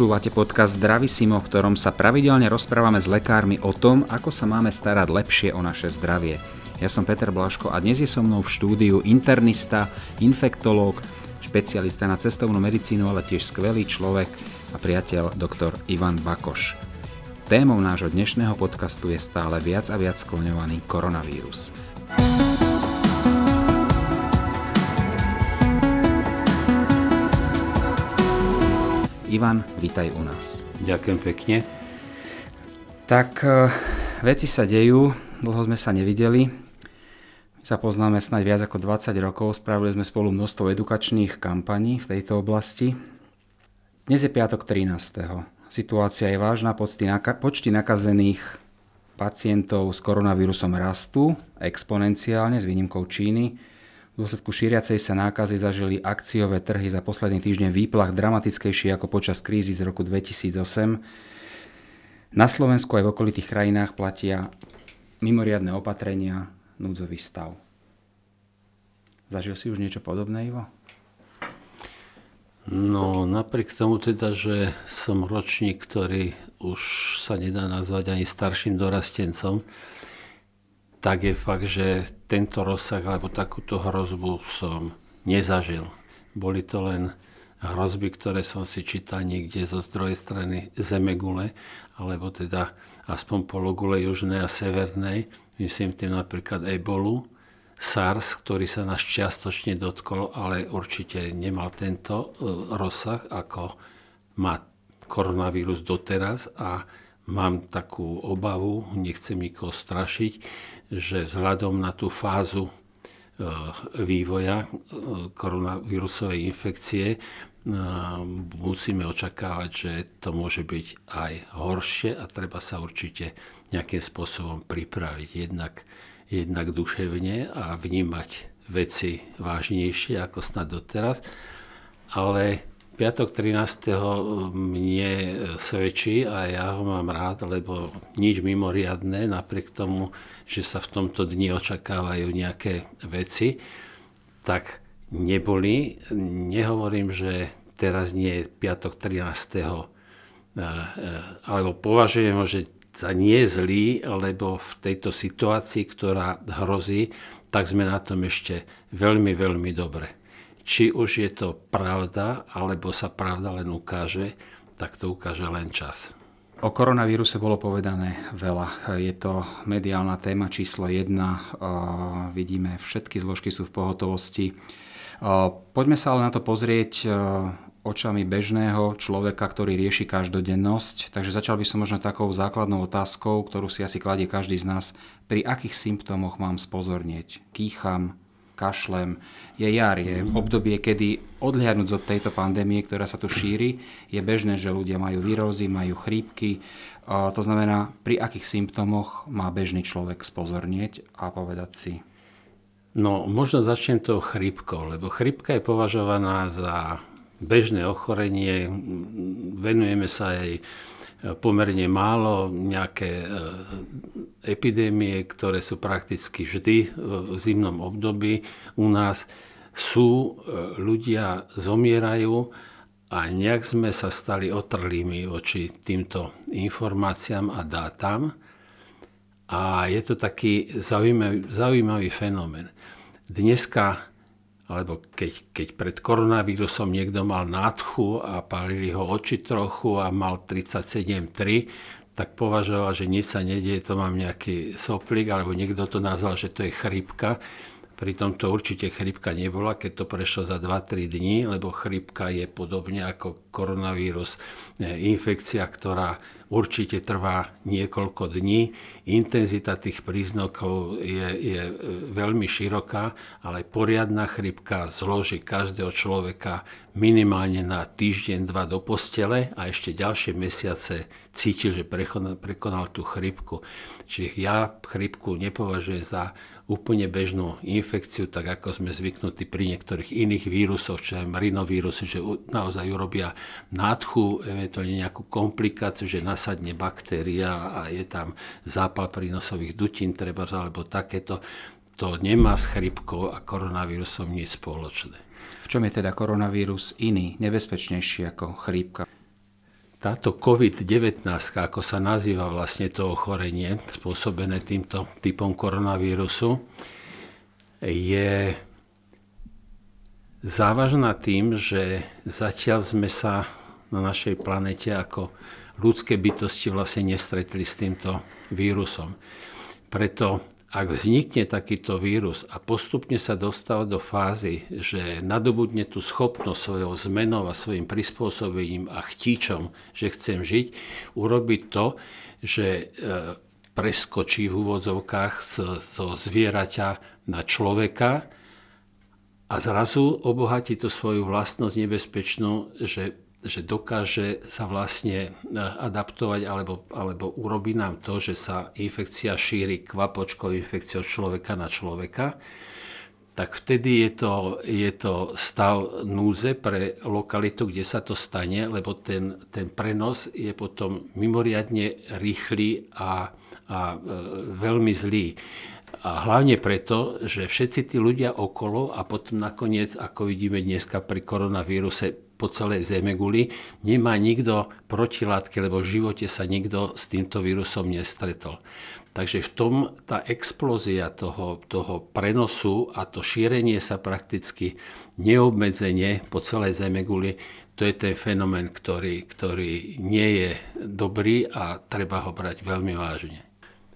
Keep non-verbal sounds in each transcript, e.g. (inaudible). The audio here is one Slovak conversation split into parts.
Počúvate podcast Zdravisimo, v ktorom sa pravidelne rozprávame s lekármi o tom, ako sa máme starať lepšie o naše zdravie. Ja som Peter Blaško a dnes je so mnou v štúdiu internista, infektológ, špecialista na cestovnú medicínu, ale tiež skvelý človek a priateľ doktor Ivan Bakoš. Témou nášho dnešného podcastu je stále viac a viac skloňovaný koronavírus. Ivan, vítaj u nás. Ďakujem pekne. Tak e, veci sa dejú, dlho sme sa nevideli. My sa poznáme snáď viac ako 20 rokov, spravili sme spolu množstvo edukačných kampaní v tejto oblasti. Dnes je piatok 13. Situácia je vážna, počty, naka- počty nakazených pacientov s koronavírusom rastú exponenciálne s výnimkou Číny v dôsledku šíriacej sa nákazy zažili akciové trhy za posledný týždeň výplach dramatickejší ako počas krízy z roku 2008. Na Slovensku aj v okolitých krajinách platia mimoriadne opatrenia, núdzový stav. Zažil si už niečo podobné, Ivo? No, napriek tomu teda, že som ročník, ktorý už sa nedá nazvať ani starším dorastencom, tak je fakt, že tento rozsah alebo takúto hrozbu som nezažil. Boli to len hrozby, ktoré som si čítal niekde zo zdroje strany Zemegule, alebo teda aspoň pologule južnej a severnej, myslím tým napríklad ebolu, SARS, ktorý sa nás čiastočne dotkol, ale určite nemal tento e, rozsah, ako má koronavírus doteraz a mám takú obavu, nechcem nikoho strašiť, že vzhľadom na tú fázu e, vývoja e, koronavírusovej infekcie e, musíme očakávať, že to môže byť aj horšie a treba sa určite nejakým spôsobom pripraviť. Jednak, jednak duševne a vnímať veci vážnejšie ako snad doteraz, ale piatok 13. mne svedčí a ja ho mám rád, lebo nič mimoriadné, napriek tomu, že sa v tomto dni očakávajú nejaké veci, tak neboli. Nehovorím, že teraz nie je piatok 13. alebo považujem ho, že za nie zlý, lebo v tejto situácii, ktorá hrozí, tak sme na tom ešte veľmi, veľmi dobre. Či už je to pravda, alebo sa pravda len ukáže, tak to ukáže len čas. O koronavíruse bolo povedané veľa. Je to mediálna téma číslo jedna. Vidíme, všetky zložky sú v pohotovosti. Poďme sa ale na to pozrieť očami bežného človeka, ktorý rieši každodennosť. Takže začal by som možno takou základnou otázkou, ktorú si asi kladie každý z nás. Pri akých symptómoch mám spozornieť? Kýcham, kašlem. Je jar, je obdobie, kedy odhľadnúť od tejto pandémie, ktorá sa tu šíri, je bežné, že ľudia majú výrozy, majú chrípky. To znamená, pri akých symptómoch má bežný človek spozornieť a povedať si? No, možno začnem tou chrípkou, lebo chrípka je považovaná za bežné ochorenie. Venujeme sa aj pomerne málo nejaké e, epidémie, ktoré sú prakticky vždy v zimnom období u nás. Sú, e, ľudia zomierajú a nejak sme sa stali otrlými voči týmto informáciám a dátam. A je to taký zaujímavý, zaujímavý fenomén. Dneska alebo keď, keď pred koronavírusom niekto mal nádchu a palili ho oči trochu a mal 37,3, tak považoval, že nič sa nedieje, to mám nejaký soplík, alebo niekto to nazval, že to je chrypka. Pritom to určite chrypka nebola, keď to prešlo za 2-3 dní, lebo chrypka je podobne ako koronavírus e, infekcia, ktorá určite trvá niekoľko dní. Intenzita tých príznakov je, je e, veľmi široká, ale poriadna chrypka zloží každého človeka minimálne na týždeň, dva do postele a ešte ďalšie mesiace cítil, že prekonal, prekonal tú chrypku. Čiže ja chrypku nepovažujem za úplne bežnú infekciu, tak ako sme zvyknutí pri niektorých iných vírusoch, čo je rinovírus, že naozaj urobia nádchu, eventuálne nejakú komplikáciu, že nasadne baktéria a je tam zápal prínosových dutín, treba alebo takéto. To nemá s chrypkou a koronavírusom nič spoločné. V čom je teda koronavírus iný, nebezpečnejší ako chrípka? Táto COVID-19, ako sa nazýva vlastne to ochorenie spôsobené týmto typom koronavírusu, je závažná tým, že zatiaľ sme sa na našej planete ako ľudské bytosti vlastne nestretli s týmto vírusom. Preto ak vznikne takýto vírus a postupne sa dostáva do fázy, že nadobudne tú schopnosť svojou zmenou a svojim prispôsobením a chtíčom, že chcem žiť, urobiť to, že e, preskočí v úvodzovkách zo zvieraťa na človeka a zrazu obohatí to svoju vlastnosť nebezpečnú, že že dokáže sa vlastne e, adaptovať alebo, alebo urobí nám to, že sa infekcia šíri kvapočkou infekciou človeka na človeka, tak vtedy je to, je to stav núze pre lokalitu, kde sa to stane, lebo ten, ten prenos je potom mimoriadne rýchly a, a e, veľmi zlý. A hlavne preto, že všetci tí ľudia okolo a potom nakoniec, ako vidíme dneska pri koronavíruse, po celej Zemeguli, nemá nikto protilátky, lebo v živote sa nikto s týmto vírusom nestretol. Takže v tom tá explózia toho, toho prenosu a to šírenie sa prakticky neobmedzenie po celej Zemeguli, to je ten fenomén, ktorý, ktorý nie je dobrý a treba ho brať veľmi vážne.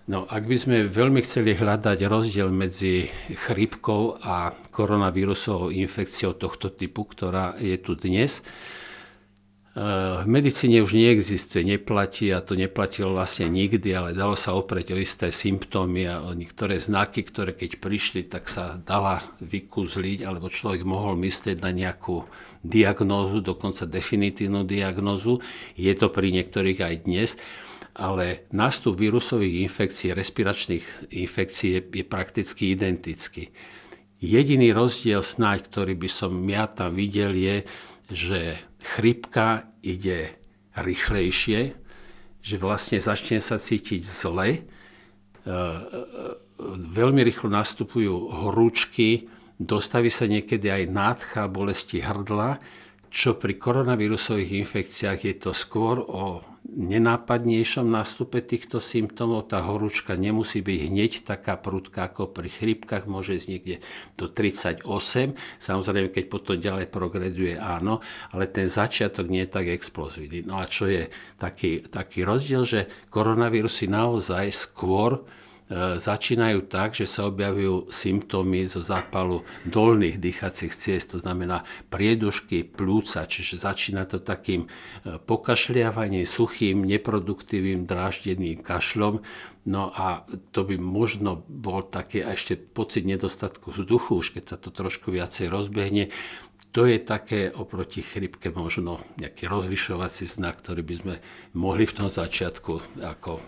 No, ak by sme veľmi chceli hľadať rozdiel medzi chrípkou a koronavírusovou infekciou tohto typu, ktorá je tu dnes, eh, v medicíne už neexistuje, neplatí a to neplatilo vlastne nikdy, ale dalo sa oprieť o isté symptómy a o niektoré znaky, ktoré keď prišli, tak sa dala vykúzliť, alebo človek mohol myslieť na nejakú diagnózu, dokonca definitívnu diagnózu. Je to pri niektorých aj dnes ale nástup vírusových infekcií, respiračných infekcií je, je prakticky identický. Jediný rozdiel snáď, ktorý by som ja tam videl, je, že chrypka ide rýchlejšie, že vlastne začne sa cítiť zle, e, e, veľmi rýchlo nastupujú horúčky, dostaví sa niekedy aj nádcha, bolesti hrdla, čo pri koronavírusových infekciách je to skôr o nenápadnejšom nástupe týchto symptómov. Tá horúčka nemusí byť hneď taká prudká ako pri chrypkách, môže ísť niekde do 38. Samozrejme, keď potom ďalej progreduje, áno, ale ten začiatok nie je tak explozívny. No a čo je taký, taký rozdiel, že koronavírusy naozaj skôr začínajú tak, že sa objavujú symptómy zo zápalu dolných dýchacích ciest, to znamená priedušky, plúca, čiže začína to takým e, pokašliavaním, suchým, neproduktívnym, dráždeným kašľom. No a to by možno bol taký ešte pocit nedostatku vzduchu, už keď sa to trošku viacej rozbehne. To je také oproti chrypke možno nejaký rozlišovací znak, ktorý by sme mohli v tom začiatku ako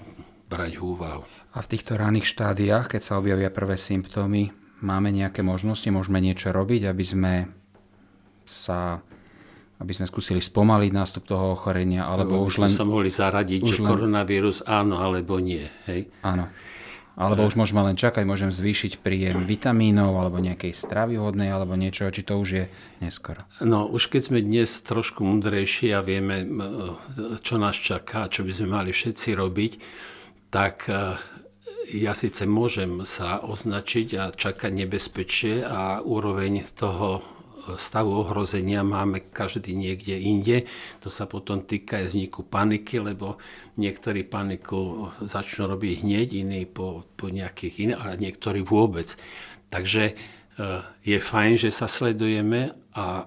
brať úvahu. A v týchto raných štádiách, keď sa objavia prvé symptómy, máme nejaké možnosti, môžeme niečo robiť, aby sme sa aby sme skúsili spomaliť nástup toho ochorenia, alebo už len... sa mohli zaradiť, že len... koronavírus áno alebo nie. Hej? Áno. Alebo už môžeme len čakať, môžem zvýšiť príjem vitamínov alebo nejakej stravy hodnej alebo niečo, či to už je neskoro. No už keď sme dnes trošku mudrejší a vieme, čo nás čaká, čo by sme mali všetci robiť, tak ja síce môžem sa označiť a čakať nebezpečie a úroveň toho stavu ohrozenia máme každý niekde inde. To sa potom týka aj vzniku paniky, lebo niektorí paniku začnú robiť hneď, iní po, po nejakých iných, ale niektorí vôbec. Takže e, je fajn, že sa sledujeme a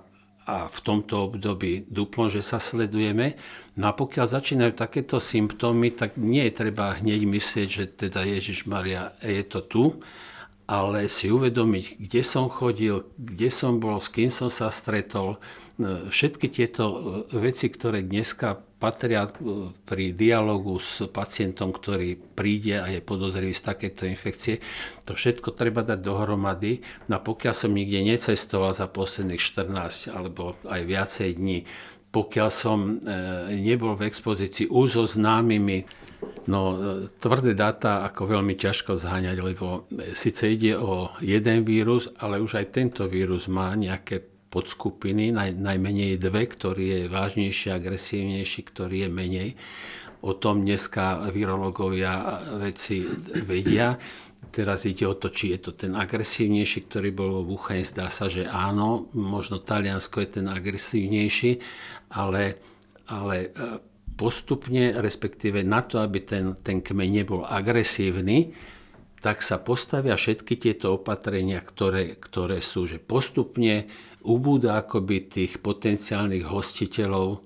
a v tomto období duplom, že sa sledujeme. No a pokiaľ začínajú takéto symptómy, tak nie je treba hneď myslieť, že teda Ježiš Maria je to tu, ale si uvedomiť, kde som chodil, kde som bol, s kým som sa stretol. Všetky tieto veci, ktoré dneska patria e, pri dialogu s pacientom, ktorý príde a je podozrivý z takéto infekcie. To všetko treba dať dohromady. No a pokiaľ som nikde necestoval za posledných 14 alebo aj viacej dní, pokiaľ som e, nebol v expozícii už so známymi, no e, tvrdé dáta ako veľmi ťažko zháňať, lebo síce ide o jeden vírus, ale už aj tento vírus má nejaké podskupiny, naj, najmenej dve, ktorý je vážnejší, agresívnejší, ktorý je menej. O tom dneska virológovia veci vedia. Teraz ide o to, či je to ten agresívnejší, ktorý bol vo Wuhane. Zdá sa, že áno, možno Taliansko je ten agresívnejší, ale, ale e, postupne, respektíve na to, aby ten, ten kmeň nebol agresívny, tak sa postavia všetky tieto opatrenia, ktoré, ktoré sú, že postupne ubúda akoby tých potenciálnych hostiteľov, e,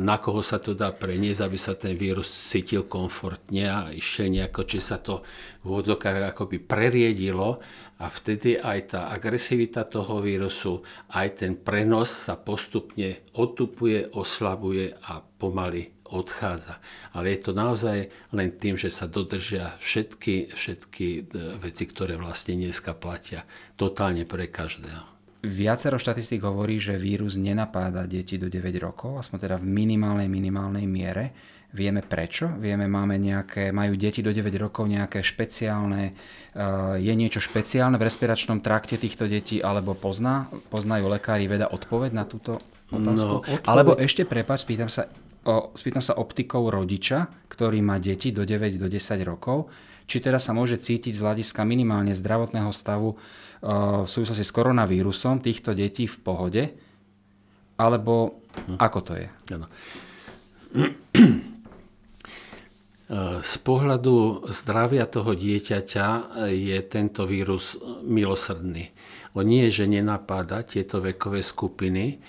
na koho sa to dá preniesť, aby sa ten vírus cítil komfortne a išiel nejako, či sa to v úvodzokách akoby preriedilo a vtedy aj tá agresivita toho vírusu, aj ten prenos sa postupne otupuje, oslabuje a pomaly odchádza. Ale je to naozaj len tým, že sa dodržia všetky, všetky e, veci, ktoré vlastne dneska platia totálne pre každého. Viacero štatistík hovorí, že vírus nenapáda deti do 9 rokov, aspoň teda v minimálnej, minimálnej miere. Vieme prečo? Vieme, máme nejaké, majú deti do 9 rokov nejaké špeciálne, uh, je niečo špeciálne v respiračnom trakte týchto detí, alebo pozná, poznajú lekári veda odpoveď na túto otázku? No, odpoveď... Alebo ešte, prepač, spýtam sa, o, spýtam sa optikou rodiča, ktorý má deti do 9 do 10 rokov, či teda sa môže cítiť z hľadiska minimálne zdravotného stavu v súvislosti s koronavírusom týchto detí v pohode, alebo hm. ako to je? Ano. (clears throat) Z pohľadu zdravia toho dieťaťa je tento vírus milosrdný. On nie je, že nenapáda tieto vekové skupiny.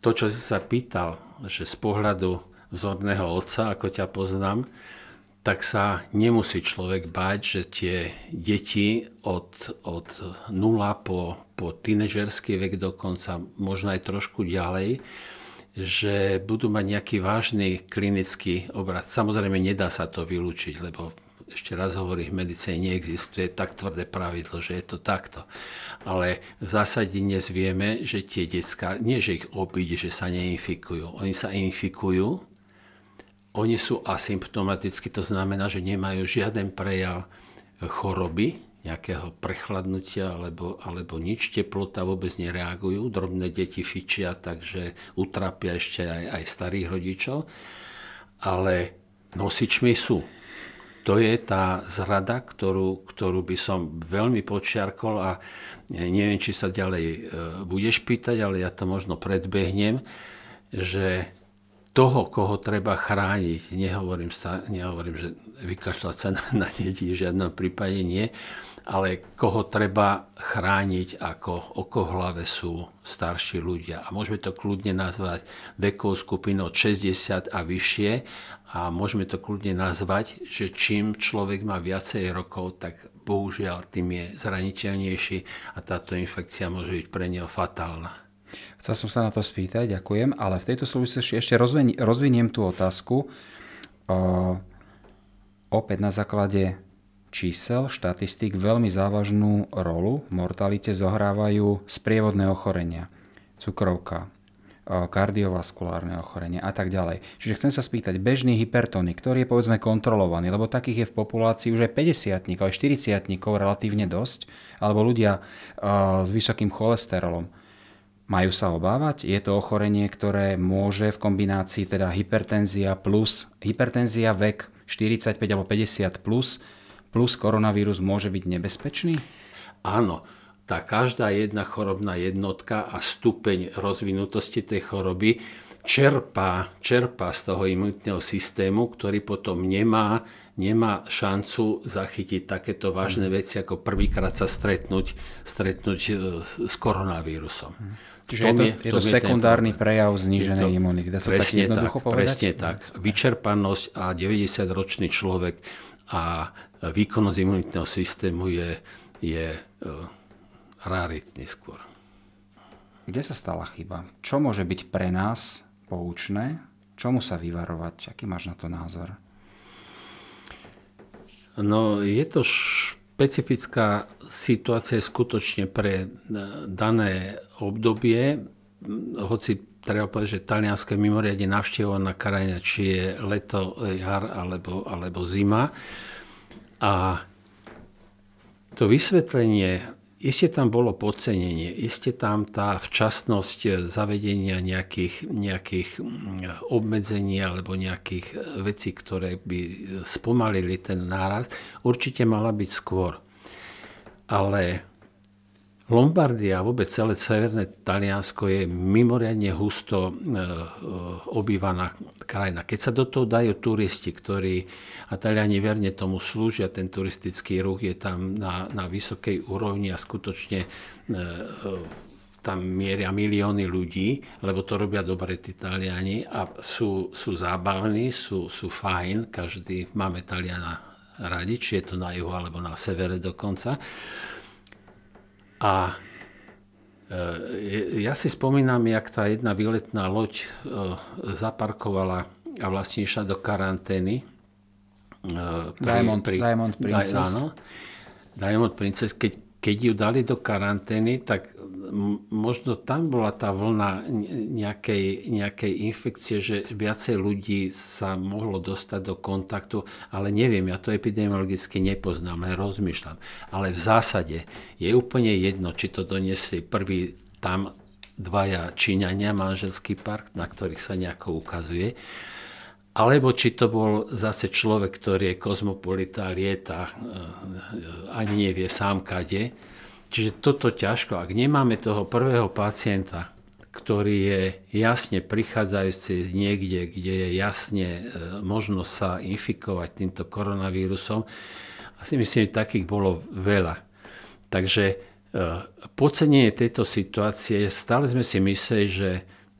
To, čo si sa pýtal, že z pohľadu vzorného otca, ako ťa poznám, tak sa nemusí človek báť, že tie deti od, od 0 po, po tínežerský vek dokonca, možno aj trošku ďalej, že budú mať nejaký vážny klinický obrad. Samozrejme, nedá sa to vylúčiť, lebo ešte raz hovorím, v medicíne neexistuje tak tvrdé pravidlo, že je to takto. Ale v zásade dnes vieme, že tie detská, nie že ich obíde, že sa neinfikujú. Oni sa infikujú, oni sú asymptomaticky, to znamená, že nemajú žiaden prejav choroby, nejakého prechladnutia alebo, alebo nič, teplota vôbec nereagujú, drobné deti fičia, takže utrapia ešte aj, aj starých rodičov, ale nosičmi sú. To je tá zrada, ktorú, ktorú by som veľmi počiarkol a neviem, či sa ďalej e, budeš pýtať, ale ja to možno predbehnem, že toho, koho treba chrániť. Nehovorím, sa, nehovorím že vykašľať sa na, na deti, v žiadnom prípade nie, ale koho treba chrániť ako oko hlave sú starší ľudia. A môžeme to kľudne nazvať vekovou skupinou 60 a vyššie a môžeme to kľudne nazvať, že čím človek má viacej rokov, tak bohužiaľ tým je zraniteľnejší a táto infekcia môže byť pre neho fatálna. Chcel som sa na to spýtať, ďakujem, ale v tejto súvislosti ešte rozviniem tú otázku. O, opäť na základe čísel, štatistík veľmi závažnú rolu v mortalite zohrávajú sprievodné ochorenia. Cukrovka, kardiovaskulárne ochorenie a tak ďalej. Čiže chcem sa spýtať, bežný hypertonik, ktorý je povedzme kontrolovaný, lebo takých je v populácii už aj 50 aj 40 relatívne dosť, alebo ľudia s vysokým cholesterolom majú sa obávať? Je to ochorenie, ktoré môže v kombinácii teda hypertenzia plus, hypertenzia vek 45 alebo 50 plus, plus koronavírus môže byť nebezpečný? Áno, tá každá jedna chorobná jednotka a stupeň rozvinutosti tej choroby čerpá, čerpá z toho imunitného systému, ktorý potom nemá, nemá šancu zachytiť takéto vážne mm. veci, ako prvýkrát sa stretnúť, stretnúť e, s koronavírusom. Mm. Čiže je to, je, je to sekundárny prejav zníženej to, imunity. Dá sa presne tak, tak povedať? Presne tak. Vyčerpanosť a 90-ročný človek a výkonnosť imunitného systému je, je uh, raritný skôr. Kde sa stala chyba? Čo môže byť pre nás poučné? Čomu sa vyvarovať? Aký máš na to názor? No, je to špecifická situácia skutočne pre e, dané obdobie, hoci treba povedať, že Taliansko je mimoriadne navštevovaná krajina, či je leto, jar alebo, alebo zima. A to vysvetlenie Isté tam bolo podcenenie, isté tam tá včasnosť zavedenia nejakých, nejakých obmedzení alebo nejakých vecí, ktoré by spomalili ten náraz, určite mala byť skôr. Ale Lombardia a vôbec celé severné Taliansko je mimoriadne husto e, e, obývaná krajina. Keď sa do toho dajú turisti, ktorí, a Taliani verne tomu slúžia, ten turistický ruch je tam na, na vysokej úrovni a skutočne e, tam mieria milióny ľudí, lebo to robia dobre tí Taliani a sú, sú zábavní, sú, sú fajn, každý máme Taliana radi, či je to na juhu alebo na severe dokonca. A e, ja si spomínam, jak tá jedna výletná loď e, zaparkovala a vlastne išla do karantény. E, Diamond, pri, Diamond Princess. Áno, Diamond Princess, keď, keď ju dali do karantény, tak možno tam bola tá vlna nejakej, nejakej infekcie, že viacej ľudí sa mohlo dostať do kontaktu, ale neviem, ja to epidemiologicky nepoznám, len rozmýšľam. Ale v zásade je úplne jedno, či to doniesli prvý tam dvaja Číňania, manželský park, na ktorých sa nejako ukazuje, alebo či to bol zase človek, ktorý je kozmopolita, lieta, e, e, ani nevie sám kade, Čiže toto ťažko, ak nemáme toho prvého pacienta, ktorý je jasne prichádzajúci niekde, kde je jasne e, možnosť sa infikovať týmto koronavírusom, asi myslím, že takých bolo veľa. Takže e, podcenenie tejto situácie, stále sme si mysleli, že,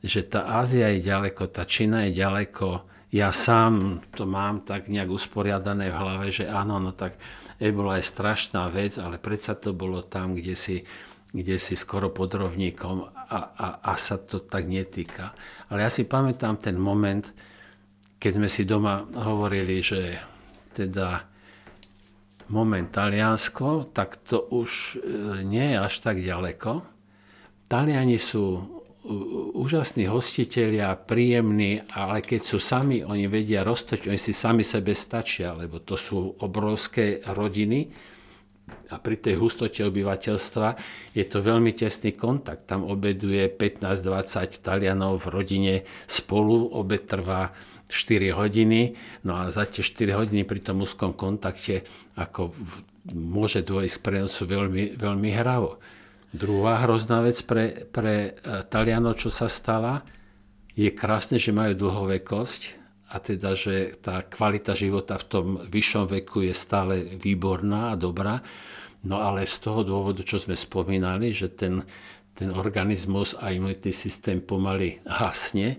že tá Ázia je ďaleko, tá Čína je ďaleko, ja sám to mám tak nejak usporiadané v hlave, že áno, no tak ebola je strašná vec, ale predsa to bolo tam, kde si, kde si skoro pod rovníkom a, a, a sa to tak netýka. Ale ja si pamätám ten moment, keď sme si doma hovorili, že teda moment Taliansko, tak to už e, nie je až tak ďaleko. Taliani sú úžasní hostitelia, príjemní, ale keď sú sami, oni vedia roztočiť, oni si sami sebe stačia, lebo to sú obrovské rodiny a pri tej hustote obyvateľstva je to veľmi tesný kontakt. Tam obeduje 15-20 Talianov v rodine spolu, obed trvá 4 hodiny, no a za tie 4 hodiny pri tom úzkom kontakte ako môže dôjsť k prenosu veľmi, veľmi hravo. Druhá hrozná vec pre, pre e, Talianov, čo sa stala, je krásne, že majú dlhovekosť a teda, že tá kvalita života v tom vyššom veku je stále výborná a dobrá. No ale z toho dôvodu, čo sme spomínali, že ten, ten organizmus a imunitný systém pomaly hasne,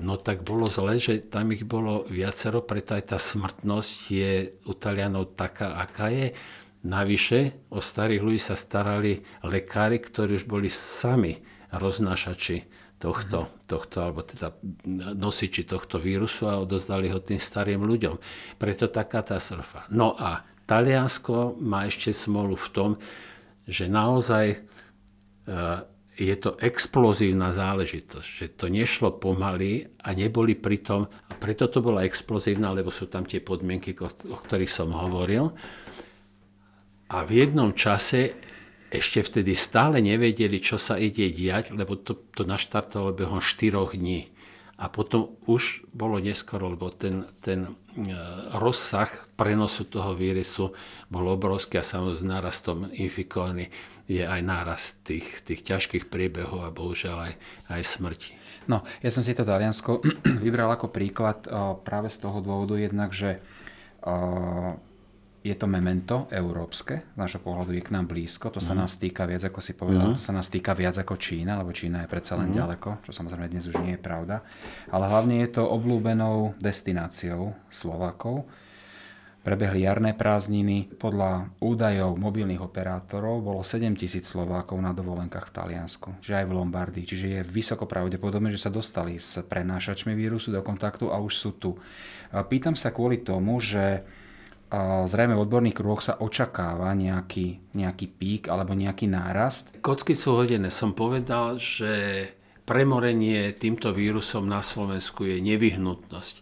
no tak bolo zle, že tam ich bolo viacero, preto aj tá smrtnosť je u Talianov taká, aká je. Navyše o starých ľudí sa starali lekári, ktorí už boli sami roznášači tohto, tohto, alebo teda nosiči tohto vírusu a odozdali ho tým starým ľuďom. Preto tá katastrofa. No a Taliansko má ešte smolu v tom, že naozaj e, je to explozívna záležitosť, že to nešlo pomaly a neboli pritom, a preto to bola explozívna, lebo sú tam tie podmienky, o ktorých som hovoril, a v jednom čase ešte vtedy stále nevedeli, čo sa ide diať, lebo to, to naštartovalo behom 4 dní. A potom už bolo neskoro, lebo ten, ten e, rozsah prenosu toho vírusu bol obrovský a samozrejme nárastom infikovaný je aj nárast tých, tých ťažkých priebehov a bohužiaľ aj, aj smrti. No, ja som si to Taliansko (clears throat) vybral ako príklad e, práve z toho dôvodu jednak, že e, je to memento európske, z nášho pohľadu je k nám blízko, to sa mm. nás týka viac, ako si povedal, mm. to sa nás týka viac ako Čína, lebo Čína je predsa len mm. ďaleko, čo samozrejme dnes už nie je pravda. Ale hlavne je to oblúbenou destináciou Slovákov. Prebehli jarné prázdniny. Podľa údajov mobilných operátorov bolo 7 tisíc Slovákov na dovolenkách v Taliansku, že aj v Lombardii. Čiže je vysoko pravdepodobné, že sa dostali s prenášačmi vírusu do kontaktu a už sú tu. Pýtam sa kvôli tomu, že zrejme v odborných kruhoch sa očakáva nejaký, nejaký pík alebo nejaký nárast. Kocky sú hodené. Som povedal, že premorenie týmto vírusom na Slovensku je nevyhnutnosť.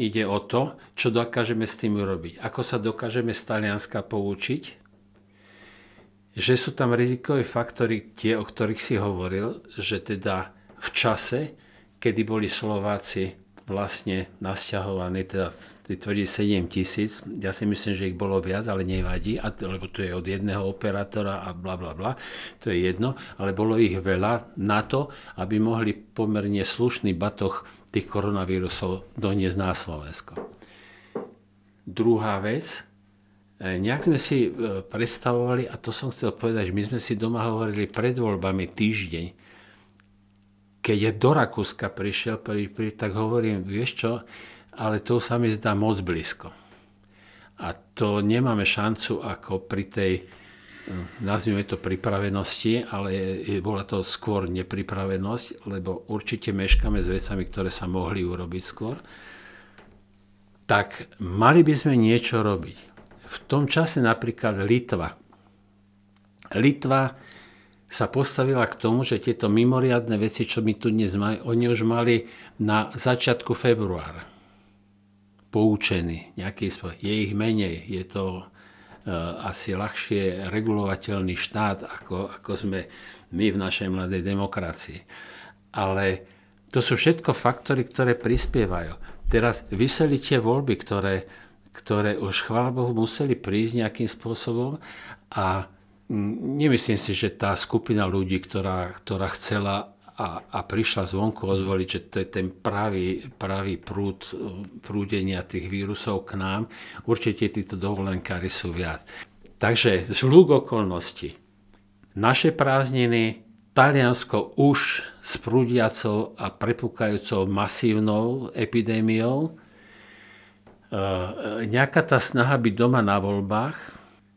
Ide o to, čo dokážeme s tým urobiť. Ako sa dokážeme z Talianska poučiť. že sú tam rizikové faktory, tie, o ktorých si hovoril, že teda v čase, kedy boli Slováci vlastne nasťahovaní, teda ty tvrdí 7 tisíc, ja si myslím, že ich bolo viac, ale nevadí, lebo to je od jedného operátora a bla bla bla, to je jedno, ale bolo ich veľa na to, aby mohli pomerne slušný batoh tých koronavírusov doniesť na Slovensko. Druhá vec, e, nejak sme si e, predstavovali, a to som chcel povedať, že my sme si doma hovorili pred voľbami týždeň, keď je do Rakúska prišiel, pri, pri, tak hovorím, vieš čo, ale to sa mi zdá moc blízko. A to nemáme šancu ako pri tej, hm, nazvime to pripravenosti, ale je, bola to skôr nepripravenosť, lebo určite meškame s vecami, ktoré sa mohli urobiť skôr. Tak mali by sme niečo robiť. V tom čase napríklad Litva. Litva sa postavila k tomu, že tieto mimoriadne veci, čo my tu dnes máme, oni už mali na začiatku februára poučení nejaký spôsob. Je ich menej, je to uh, asi ľahšie regulovateľný štát, ako, ako sme my v našej mladej demokracii. Ale to sú všetko faktory, ktoré prispievajú. Teraz vyseli tie voľby, ktoré, ktoré už, chvála Bohu, museli prísť nejakým spôsobom a nemyslím si, že tá skupina ľudí, ktorá, ktorá chcela a, a prišla zvonku odvoliť, že to je ten pravý, pravý prúd prúdenia tých vírusov k nám, určite títo dovolenkári sú viac. Takže z lúk okolností. Naše prázdniny, Taliansko už s prúdiacou a prepukajúcou masívnou epidémiou, e, nejaká tá snaha byť doma na voľbách,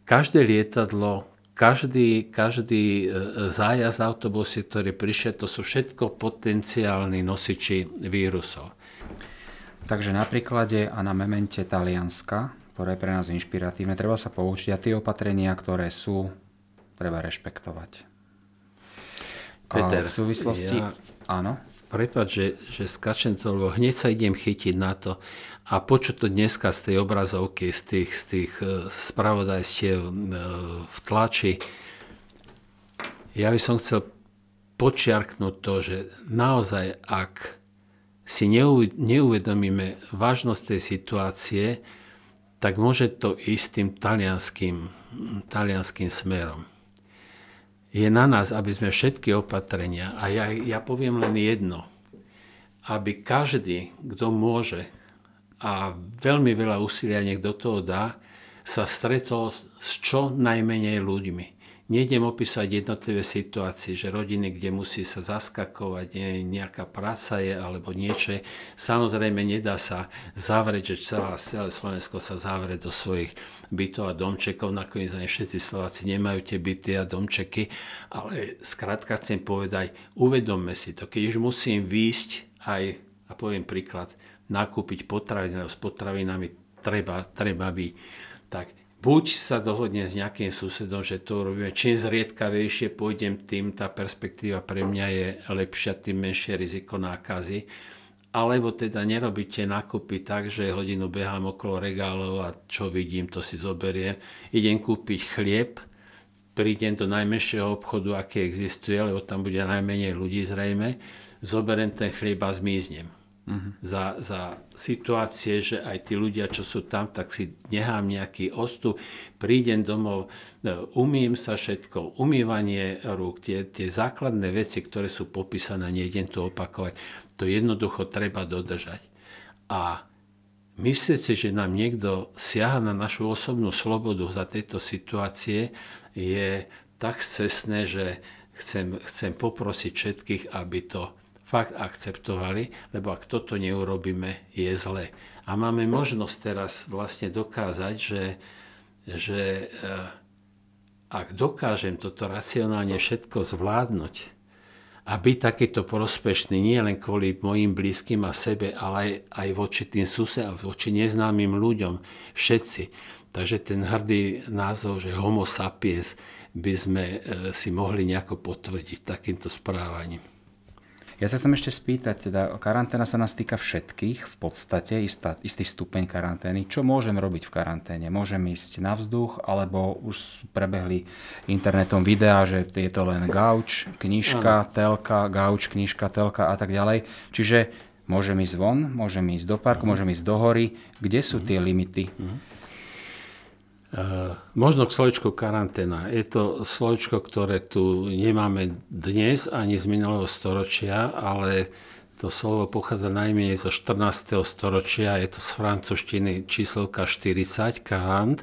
každé lietadlo každý, každý e, zájazd autobusy, ktorý prišiel, to sú všetko potenciálni nosiči vírusov. Takže na príklade a na memente Talianska, ktoré je pre nás inšpiratívne, treba sa poučiť a tie opatrenia, ktoré sú, treba rešpektovať. Peter, a v súvislosti... Ja... Áno? Prepač, že, že skačem to, lebo hneď sa idem chytiť na to a počuť to dneska z tej obrazovky, z tých, z tých e, spravodajstiev e, v tlači. Ja by som chcel počiarknúť to, že naozaj, ak si neuvedomíme vážnosť tej situácie, tak môže to ísť tým talianským, talianským smerom je na nás, aby sme všetky opatrenia, a ja, ja poviem len jedno, aby každý, kto môže a veľmi veľa úsilia niekto toho dá, sa stretol s čo najmenej ľuďmi. Nejdem opísať jednotlivé situácie, že rodiny, kde musí sa zaskakovať, nejaká práca je alebo niečo. Samozrejme, nedá sa zavrieť, že celá, celé Slovensko sa zavrie do svojich bytov a domčekov. Nakoniec ani všetci Slováci nemajú tie byty a domčeky. Ale skrátka chcem povedať, uvedomme si to. Keď už musím výjsť aj, a poviem príklad, nakúpiť potraviny, s potravinami treba, treba byť. Tak buď sa dohodne s nejakým susedom, že to robíme, čím zriedkavejšie pôjdem tým, tá perspektíva pre mňa je lepšia, tým menšie riziko nákazy. Alebo teda nerobíte nakúpiť tak, že hodinu behám okolo regálov a čo vidím, to si zoberiem. Idem kúpiť chlieb, prídem do najmenšieho obchodu, aký existuje, lebo tam bude najmenej ľudí zrejme, zoberiem ten chlieb a zmiznem uh-huh. za, za situácie, že aj tí ľudia, čo sú tam, tak si nechám nejaký ostup, prídem domov, no, umím sa všetko, umývanie rúk, tie, tie základné veci, ktoré sú popísané, nejdem tu opakovať, to jednoducho treba dodržať. A myslieť si, že nám niekto siaha na našu osobnú slobodu za tejto situácie, je tak cestné, že chcem, chcem poprosiť všetkých, aby to fakt akceptovali, lebo ak toto neurobíme, je zle. A máme možnosť teraz vlastne dokázať, že, že eh, ak dokážem toto racionálne všetko zvládnuť a byť takýto prospešný nie len kvôli mojim blízkym a sebe, ale aj, aj voči tým susedom, voči neznámym ľuďom, všetci. Takže ten hrdý názov, že homo sapiens, by sme eh, si mohli nejako potvrdiť takýmto správaním. Ja sa chcem ešte spýtať, teda karanténa sa nás týka všetkých, v podstate istá, istý stupeň karantény. Čo môžem robiť v karanténe? Môžem ísť na vzduch, alebo už prebehli internetom videá, že je to len gauč, knižka, ano. telka, gauč, knižka, telka a tak ďalej. Čiže môžem ísť von, môžem ísť do parku, môžem ísť do hory. Kde sú tie limity? Uh, možno k slovičku karanténa. Je to slovičko, ktoré tu nemáme dnes ani z minulého storočia, ale to slovo pochádza najmenej zo 14. storočia. Je to z francúzštiny číslovka 40, karant.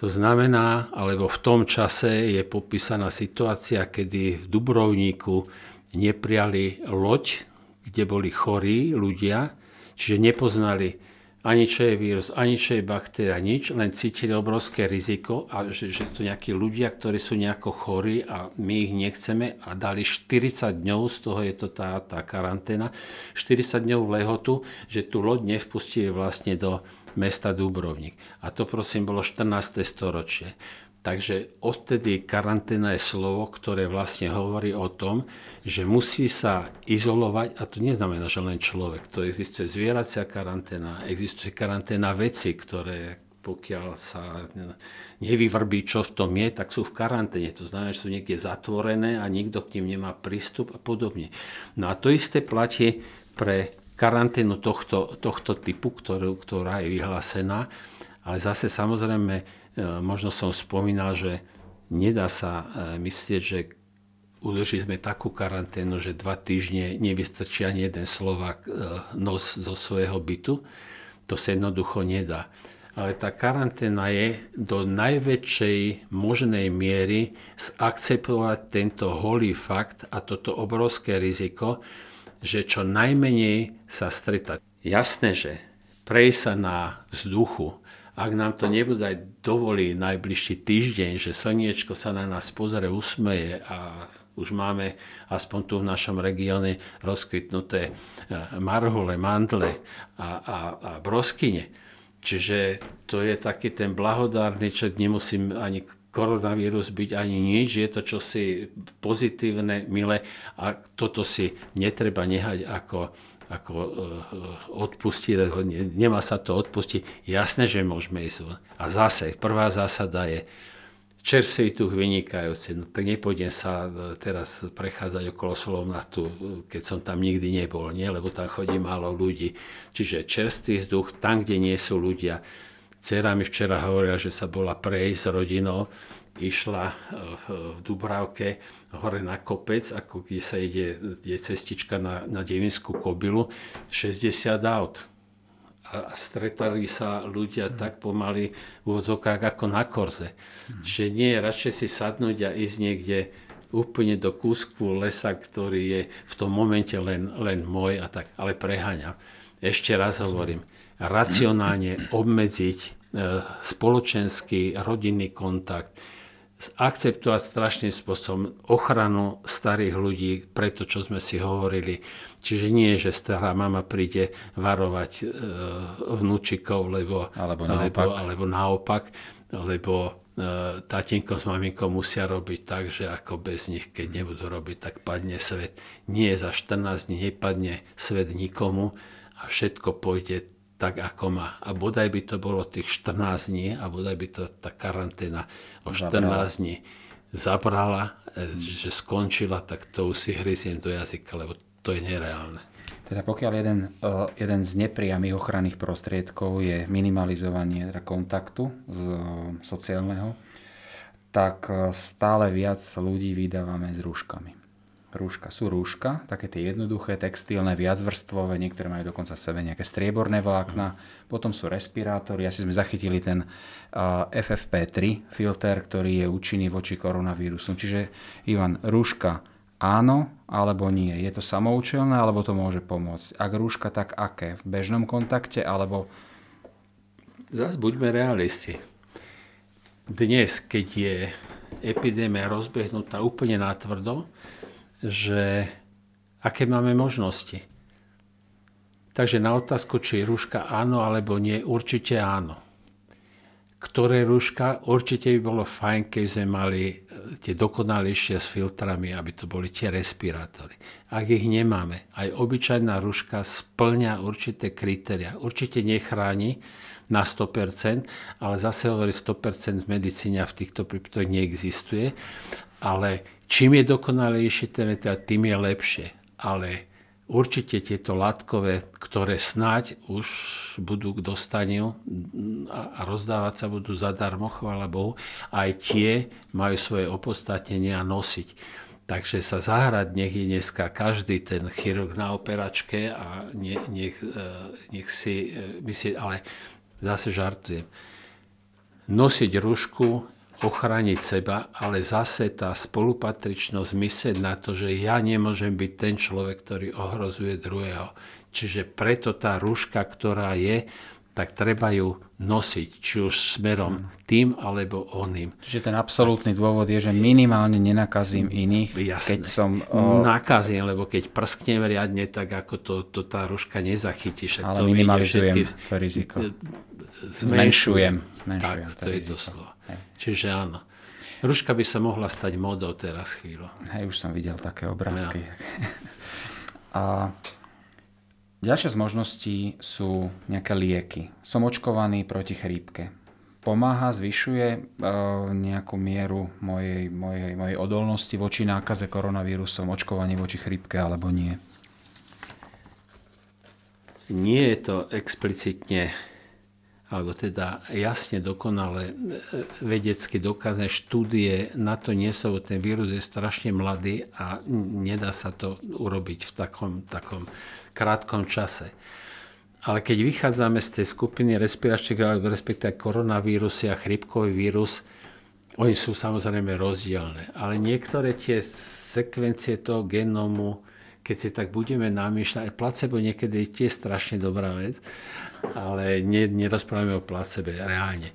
To znamená, alebo v tom čase je popísaná situácia, kedy v Dubrovníku neprijali loď, kde boli chorí ľudia, čiže nepoznali ani čo je vírus, ani čo je baktéria, nič, len cítili obrovské riziko a že, že sú nejakí ľudia, ktorí sú nejako chorí a my ich nechceme a dali 40 dňov, z toho je to tá, tá karanténa, 40 dňov lehotu, že tú loď nevpustili vlastne do mesta Dubrovnik. A to prosím bolo 14. storočie. Takže odtedy karanténa je slovo, ktoré vlastne hovorí o tom, že musí sa izolovať, a to neznamená, že len človek. To existuje zvieracia karanténa, existuje karanténa veci, ktoré pokiaľ sa nevyvrbí, čo v tom je, tak sú v karanténe. To znamená, že sú niekde zatvorené a nikto k nim nemá prístup a podobne. No a to isté platí pre karanténu tohto, tohto typu, ktorú, ktorá je vyhlásená, ale zase samozrejme možno som spomínal, že nedá sa e, myslieť, že udrží sme takú karanténu, že dva týždne nevystrčí ani jeden Slovak e, nos zo svojho bytu. To sa jednoducho nedá. Ale tá karanténa je do najväčšej možnej miery zakceptovať tento holý fakt a toto obrovské riziko, že čo najmenej sa stretať. Jasné, že prejsť sa na vzduchu, ak nám to nebude aj dovolí najbližší týždeň, že slniečko sa na nás pozrie, usmeje a už máme aspoň tu v našom regióne rozkvitnuté e, marhule, mandle a, a, a broskyne. Čiže to je taký ten blahodárny, čo nemusím ani koronavírus byť ani nič, je to čosi pozitívne, milé a toto si netreba nehať ako ako uh, odpustiť, nemá sa to odpustiť. Jasné, že môžeme ísť von. A zase, prvá zásada je, čerstvý tuch vynikajúci, no tak nepôjdem sa e, teraz prechádzať okolo Slovnatu, keď som tam nikdy nebol, nie? lebo tam chodí málo ľudí. Čiže čerstvý vzduch, tam, kde nie sú ľudia. Cera mi včera hovorila, že sa bola prejsť s rodinou išla eh, v Dubravke hore na kopec, ako kde sa ide, je cestička na, na Devinskú kobylu, 60 aut. A, stretali sa ľudia mm. tak pomaly v úvodzokách ako na korze. Mm. Že nie, radšej si sadnúť a ísť niekde úplne do kúsku lesa, ktorý je v tom momente len, len môj a tak, ale preháňam. Ešte raz hovorím, racionálne obmedziť e, spoločenský rodinný kontakt, akceptovať strašným spôsobom ochranu starých ľudí pre to, čo sme si hovorili. Čiže nie, že stará mama príde varovať e, vnúčikov, lebo, alebo naopak, alebo, alebo naopak lebo e, tatinko s maminkou musia robiť tak, že ako bez nich, keď nebudú robiť, tak padne svet. Nie za 14 dní nepadne svet nikomu a všetko pôjde tak, ako má. A bodaj by to bolo tých 14 dní a bodaj by to tá karanténa o 14 zabrala. dní zabrala, e, že skončila, tak to už si hryziem do jazyka, lebo to je nereálne. Teda pokiaľ jeden, e, jeden z nepriamých ochranných prostriedkov je minimalizovanie teda kontaktu e, sociálneho, tak stále viac ľudí vydávame s rúškami rúška. Sú rúška, také tie jednoduché, textilné, viacvrstvové, niektoré majú dokonca v sebe nejaké strieborné vlákna, potom sú respirátory, asi sme zachytili ten uh, FFP3 filter, ktorý je účinný voči koronavírusu. Čiže Ivan, rúška áno alebo nie? Je to samoučelné alebo to môže pomôcť? Ak rúška, tak aké? V bežnom kontakte alebo... Zas buďme realisti. Dnes, keď je epidémia rozbehnutá úplne natvrdo, že aké máme možnosti. Takže na otázku, či rúška áno alebo nie, určite áno. Ktoré rúška? Určite by bolo fajn, keď sme mali tie dokonalejšie s filtrami, aby to boli tie respirátory. Ak ich nemáme, aj obyčajná ruška splňa určité kritéria. Určite nechráni na 100%, ale zase hovorí 100% v medicíne a v týchto prípadoch neexistuje. Ale čím je dokonalejší ten tým je lepšie. Ale určite tieto látkové, ktoré snáď už budú k dostaniu a rozdávať sa budú zadarmo, chvála Bohu, aj tie majú svoje opodstatnenie a nosiť. Takže sa zahrať nech je dneska každý ten chirurg na operačke a nech, nech, nech si e, myslí, ale zase žartujem. Nosiť rušku ochrániť seba, ale zase tá spolupatričnosť myslieť na to, že ja nemôžem byť ten človek, ktorý ohrozuje druhého. Čiže preto tá rúška, ktorá je, tak treba ju nosiť, či už smerom mm. tým alebo oným. Čiže ten absolútny dôvod je, že minimálne nenakazím iných, Jasné. keď som... O... Nakazím, lebo keď prsknem riadne, tak ako to, to tá ruška nezachytí. Však Ale to minimalizujem všetky... to riziko. Zmenšujem. Zmenšujem. Tak, to, to je to slovo. Hej. Čiže áno. Ruška by sa mohla stať modou teraz chvíľu. Hej, už som videl také obrázky. Ja. (laughs) A ďalšia z možností sú nejaké lieky. Som očkovaný proti chrípke. Pomáha, zvyšuje e, nejakú mieru mojej, mojej, mojej odolnosti voči nákaze koronavírusom, očkovaní voči chrípke alebo nie? Nie je to explicitne alebo teda jasne dokonale e, vedecky dokázané štúdie na to nie sú, ten vírus je strašne mladý a nedá sa to urobiť v takom, takom krátkom čase. Ale keď vychádzame z tej skupiny respiračných, alebo respektíve koronavírusy a chrypkový vírus, oni sú samozrejme rozdielne. Ale niektoré tie sekvencie toho genómu, keď si tak budeme namýšľať, placebo niekedy je tiež strašne dobrá vec, ale ne, nerozprávame o placebe reálne.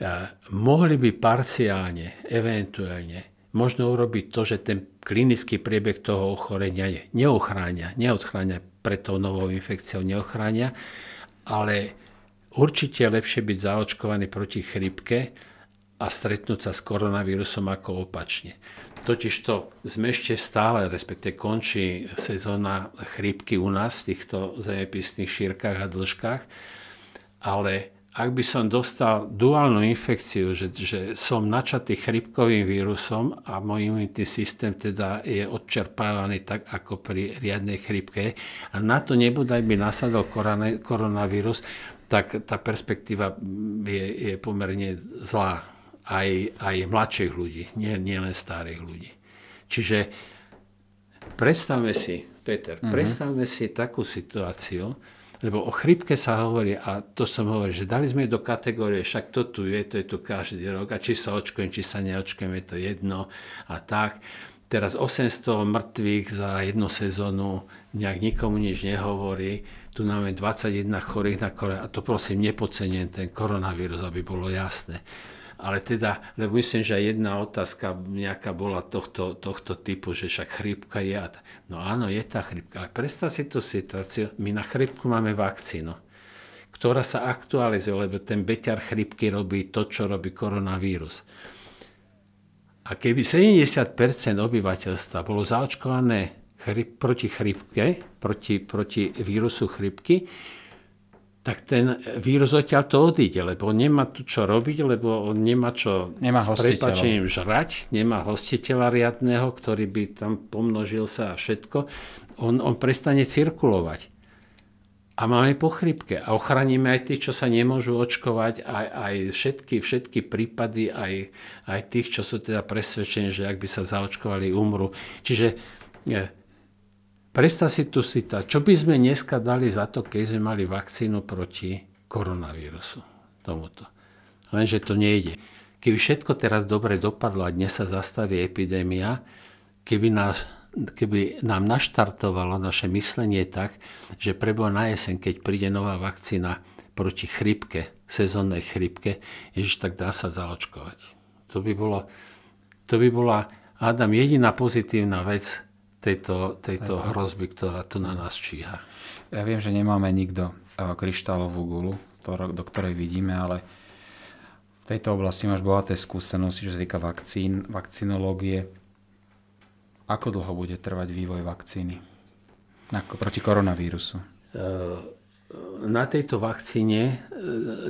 A mohli by parciálne, eventuálne, možno urobiť to, že ten klinický priebeh toho ochorenia neochránia, neodchránia pred tou novou infekciou, neochránia, ale určite je lepšie byť zaočkovaný proti chrypke a stretnúť sa s koronavírusom ako opačne. Totižto sme ešte stále, respektive končí sezóna chrípky u nás v týchto zemepisných šírkach a dĺžkach, ale ak by som dostal duálnu infekciu, že, že som načatý chrypkovým vírusom a môj imunitný systém teda je odčerpávaný tak ako pri riadnej chrypke a na to nebudaj by nasadol koronavírus, tak tá perspektíva je, je pomerne zlá aj, aj mladších ľudí, nie, nie len starých ľudí. Čiže predstavme si, Peter, mm-hmm. predstavme si takú situáciu, lebo o chrypke sa hovorí, a to som hovoril, že dali sme do kategórie, však to tu je, to je tu každý rok, a či sa očkujem, či sa neočkujem, je to jedno a tak. Teraz 800 mŕtvych za jednu sezónu nejak nikomu nič nehovorí. Tu máme 21 chorých na korona, a to prosím nepodcením ten koronavírus, aby bolo jasné ale teda, lebo myslím, že jedna otázka nejaká bola tohto, tohto typu, že však chrípka je. No áno, je tá chrípka, ale predstav si tú situáciu, my na chrípku máme vakcínu, ktorá sa aktualizuje, lebo ten beťar chrípky robí to, čo robí koronavírus. A keby 70% obyvateľstva bolo zaočkované chryp, proti chrípke, proti, proti vírusu chrípky, tak ten vírus odtiaľ to odíde, lebo nemá tu čo robiť, lebo on nemá čo nemá s prepačením žrať, nemá hostiteľa riadného, ktorý by tam pomnožil sa a všetko. On, on prestane cirkulovať. A máme pochrypke a ochránime aj tých, čo sa nemôžu očkovať, aj, aj všetky, všetky prípady, aj, aj tých, čo sú teda presvedčení, že ak by sa zaočkovali, umru. Čiže Predstav si tu si tá, čo by sme dneska dali za to, keď sme mali vakcínu proti koronavírusu. Tomuto. Lenže to nejde. Keby všetko teraz dobre dopadlo a dnes sa zastaví epidémia, keby, nás, keby nám naštartovalo naše myslenie tak, že prebo na jeseň, keď príde nová vakcína proti chrypke, sezónnej chrypke, ježiš, tak dá sa zaočkovať. To by, bolo, to by bola, Adam, jediná pozitívna vec, tejto, tejto hrozby, ktorá tu na nás číha. Ja viem, že nemáme nikto kryštálovú gulu, do ktorej vidíme, ale tejto oblasti máš bohaté skúsenosti, čo sa týka vakcín, vakcinológie. Ako dlho bude trvať vývoj vakcíny ako proti koronavírusu? Uh na tejto vakcíne, e,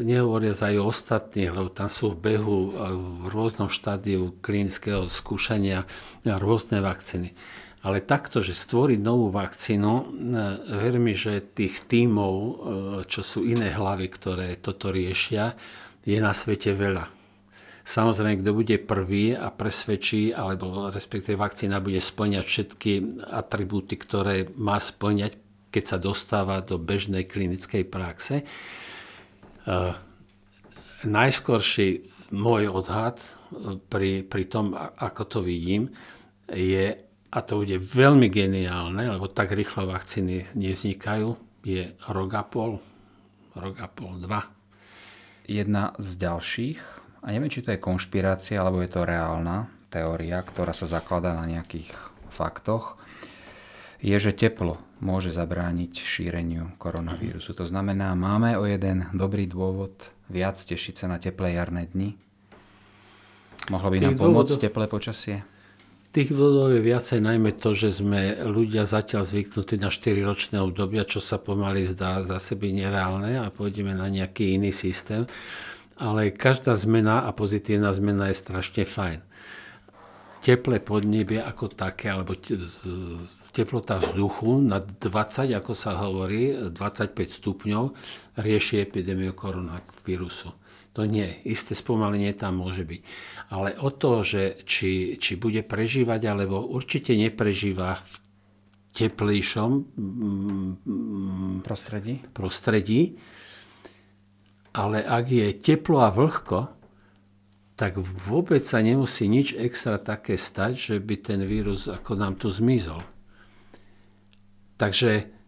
nehovoria aj o ostatných, lebo tam sú v behu v rôznom štádiu klinického skúšania rôzne vakcíny. Ale takto, že stvoriť novú vakcínu, e, ver mi, že tých tímov, čo sú iné hlavy, ktoré toto riešia, je na svete veľa. Samozrejme, kto bude prvý a presvedčí, alebo respektíve vakcína bude splňať všetky atribúty, ktoré má splňať keď sa dostáva do bežnej klinickej praxe. Uh, najskorší môj odhad e, pri, pri tom, ako to vidím, je, a to bude veľmi geniálne, lebo tak rýchlo vakcíny nevznikajú, je rok a pol, rok a pol, dva. Jedna z ďalších, a neviem, či to je konšpirácia, alebo je to reálna teória, ktorá sa zakladá na nejakých faktoch, je, že teplo môže zabrániť šíreniu koronavírusu. To znamená, máme o jeden dobrý dôvod viac tešiť sa na teplé jarné dni? Mohlo by nám pomôcť dôvodov, teplé počasie? Tých dôvodov je viacej najmä to, že sme ľudia zatiaľ zvyknutí na 4-ročné obdobia, čo sa pomaly zdá za sebe nereálne a pôjdeme na nejaký iný systém. Ale každá zmena a pozitívna zmena je strašne fajn. Teplé podnebie ako také, alebo teplota vzduchu na 20, ako sa hovorí, 25 stupňov, rieši epidémiu koronavírusu. To nie, isté spomalenie tam môže byť. Ale o to, že či, či bude prežívať, alebo určite neprežíva v teplejšom mm, prostredí. prostredí, ale ak je teplo a vlhko, tak vôbec sa nemusí nič extra také stať, že by ten vírus ako nám tu zmizol. Takže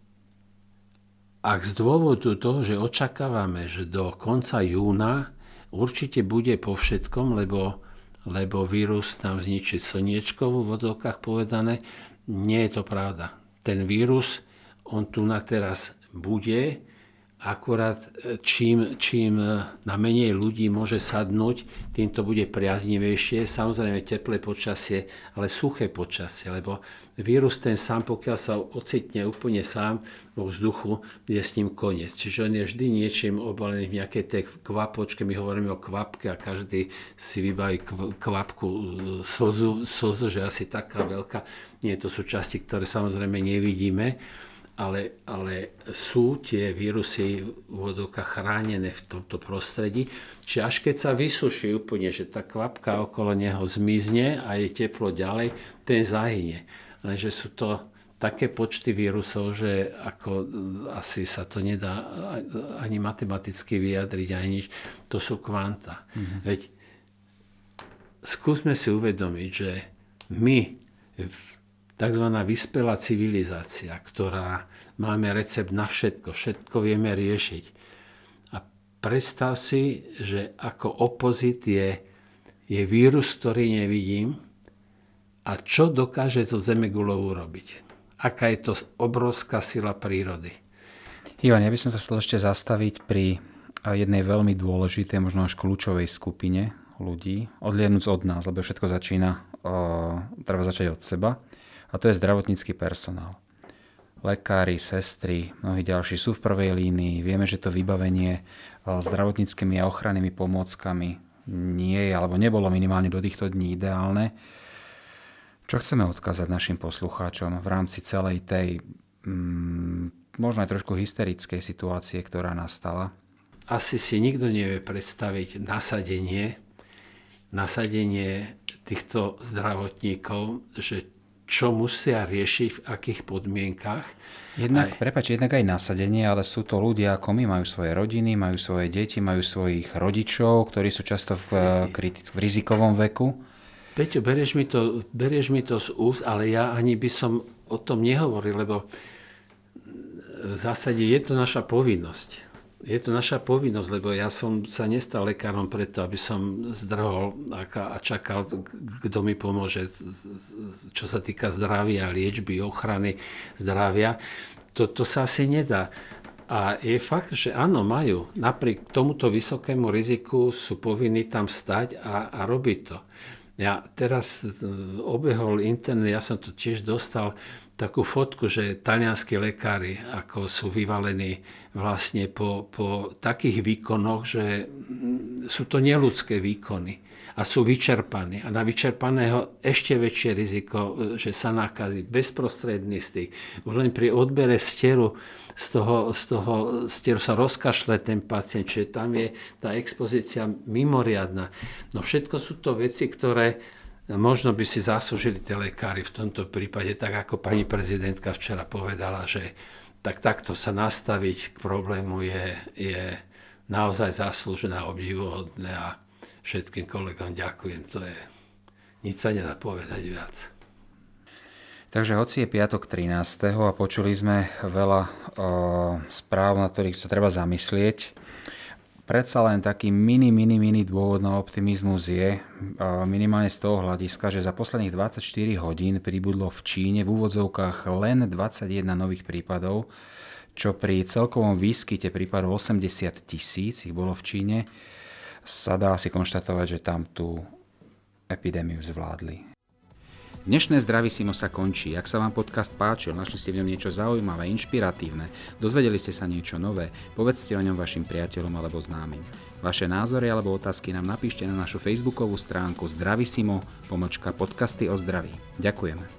ak z dôvodu toho, že očakávame, že do konca júna určite bude po všetkom, lebo, lebo vírus nám zničí slniečko v vodovkách povedané, nie je to pravda. Ten vírus, on tu na teraz bude, akurát e, čím, čím e, na menej ľudí môže sadnúť, tým to bude priaznivejšie. Samozrejme teplé počasie, ale suché počasie, lebo vírus ten sám, pokiaľ sa ocitne úplne sám vo vzduchu, je s ním koniec. Čiže on je vždy niečím obalený v nejakej tej kvapočke, my hovoríme o kvapke a každý si vybaví kvapku e, slzu, slzu, že asi taká veľká. Nie, to sú časti, ktoré samozrejme nevidíme ale, ale sú tie vírusy vodoka chránené v tomto prostredí. Čiže až keď sa vysuší úplne, že tá kvapka okolo neho zmizne a je teplo ďalej, ten zahynie. Lenže sú to také počty vírusov, že ako asi sa to nedá ani matematicky vyjadriť, ani nič. To sú kvanta. Mm-hmm. Veď skúsme si uvedomiť, že my v tzv. vyspelá civilizácia, ktorá máme recept na všetko, všetko vieme riešiť. A predstav si, že ako opozit je, je vírus, ktorý nevidím a čo dokáže zo Zemegulou urobiť. Aká je to obrovská sila prírody. Ivan, ja by som sa chcel ešte zastaviť pri jednej veľmi dôležitej, možno až kľúčovej skupine ľudí, odliadnúť od nás, lebo všetko začína, o, treba začať od seba a to je zdravotnícky personál. Lekári, sestry, mnohí ďalší sú v prvej línii. Vieme, že to vybavenie eh, zdravotníckými a ochrannými pomôckami nie je, alebo nebolo minimálne do týchto dní ideálne. Čo chceme odkázať našim poslucháčom v rámci celej tej mm, možno aj trošku hysterickej situácie, ktorá nastala? Asi si nikto nevie predstaviť nasadenie, nasadenie týchto zdravotníkov, že čo musia riešiť, v akých podmienkach. Jednak, aj... prepáč, jednak aj nasadenie, ale sú to ľudia ako my, majú svoje rodiny, majú svoje deti, majú svojich rodičov, ktorí sú často v, kritic, v rizikovom veku. Peťo, berieš mi, to, berieš mi to z úst, ale ja ani by som o tom nehovoril, lebo v zásade je to naša povinnosť je to naša povinnosť, lebo ja som sa nestal lekárom preto, aby som zdrhol a čakal, kto mi pomôže, čo sa týka zdravia, liečby, ochrany zdravia. To, to sa asi nedá. A je fakt, že áno, majú. Napriek tomuto vysokému riziku sú povinní tam stať a, a robiť to. Ja teraz e, obehol internet, ja som to tiež dostal takú fotku, že talianskí lekári ako sú vyvalení vlastne po, po takých výkonoch, že sú to neludské výkony a sú vyčerpaní. A na vyčerpaného ešte väčšie riziko, e, že sa nakazí bezprostredný styk. Už len pri odbere steru z toho, z toho steru sa rozkašle ten pacient, čiže tam je tá expozícia mimoriadná. No všetko sú to veci, ktoré možno by si zaslúžili tie lekári v tomto prípade, tak ako pani prezidentka včera povedala, že tak takto sa nastaviť k problému je, je naozaj zaslúžené a obdivuhodné a všetkým kolegom ďakujem. To je, nič sa nedá povedať viac. Takže hoci je piatok 13. a počuli sme veľa o, správ, na ktorých sa treba zamyslieť, predsa len taký mini, mini, mini dôvod na optimizmus je minimálne z toho hľadiska, že za posledných 24 hodín pribudlo v Číne v úvodzovkách len 21 nových prípadov, čo pri celkovom výskyte prípadov 80 tisíc, ich bolo v Číne, sa dá si konštatovať, že tam tú epidémiu zvládli. Dnešné Simo sa končí. Ak sa vám podcast páčil, našli ste v ňom niečo zaujímavé, inšpiratívne, dozvedeli ste sa niečo nové, povedzte o ňom vašim priateľom alebo známym. Vaše názory alebo otázky nám napíšte na našu facebookovú stránku Zdravisimo, pomočka podcasty o zdraví. Ďakujeme.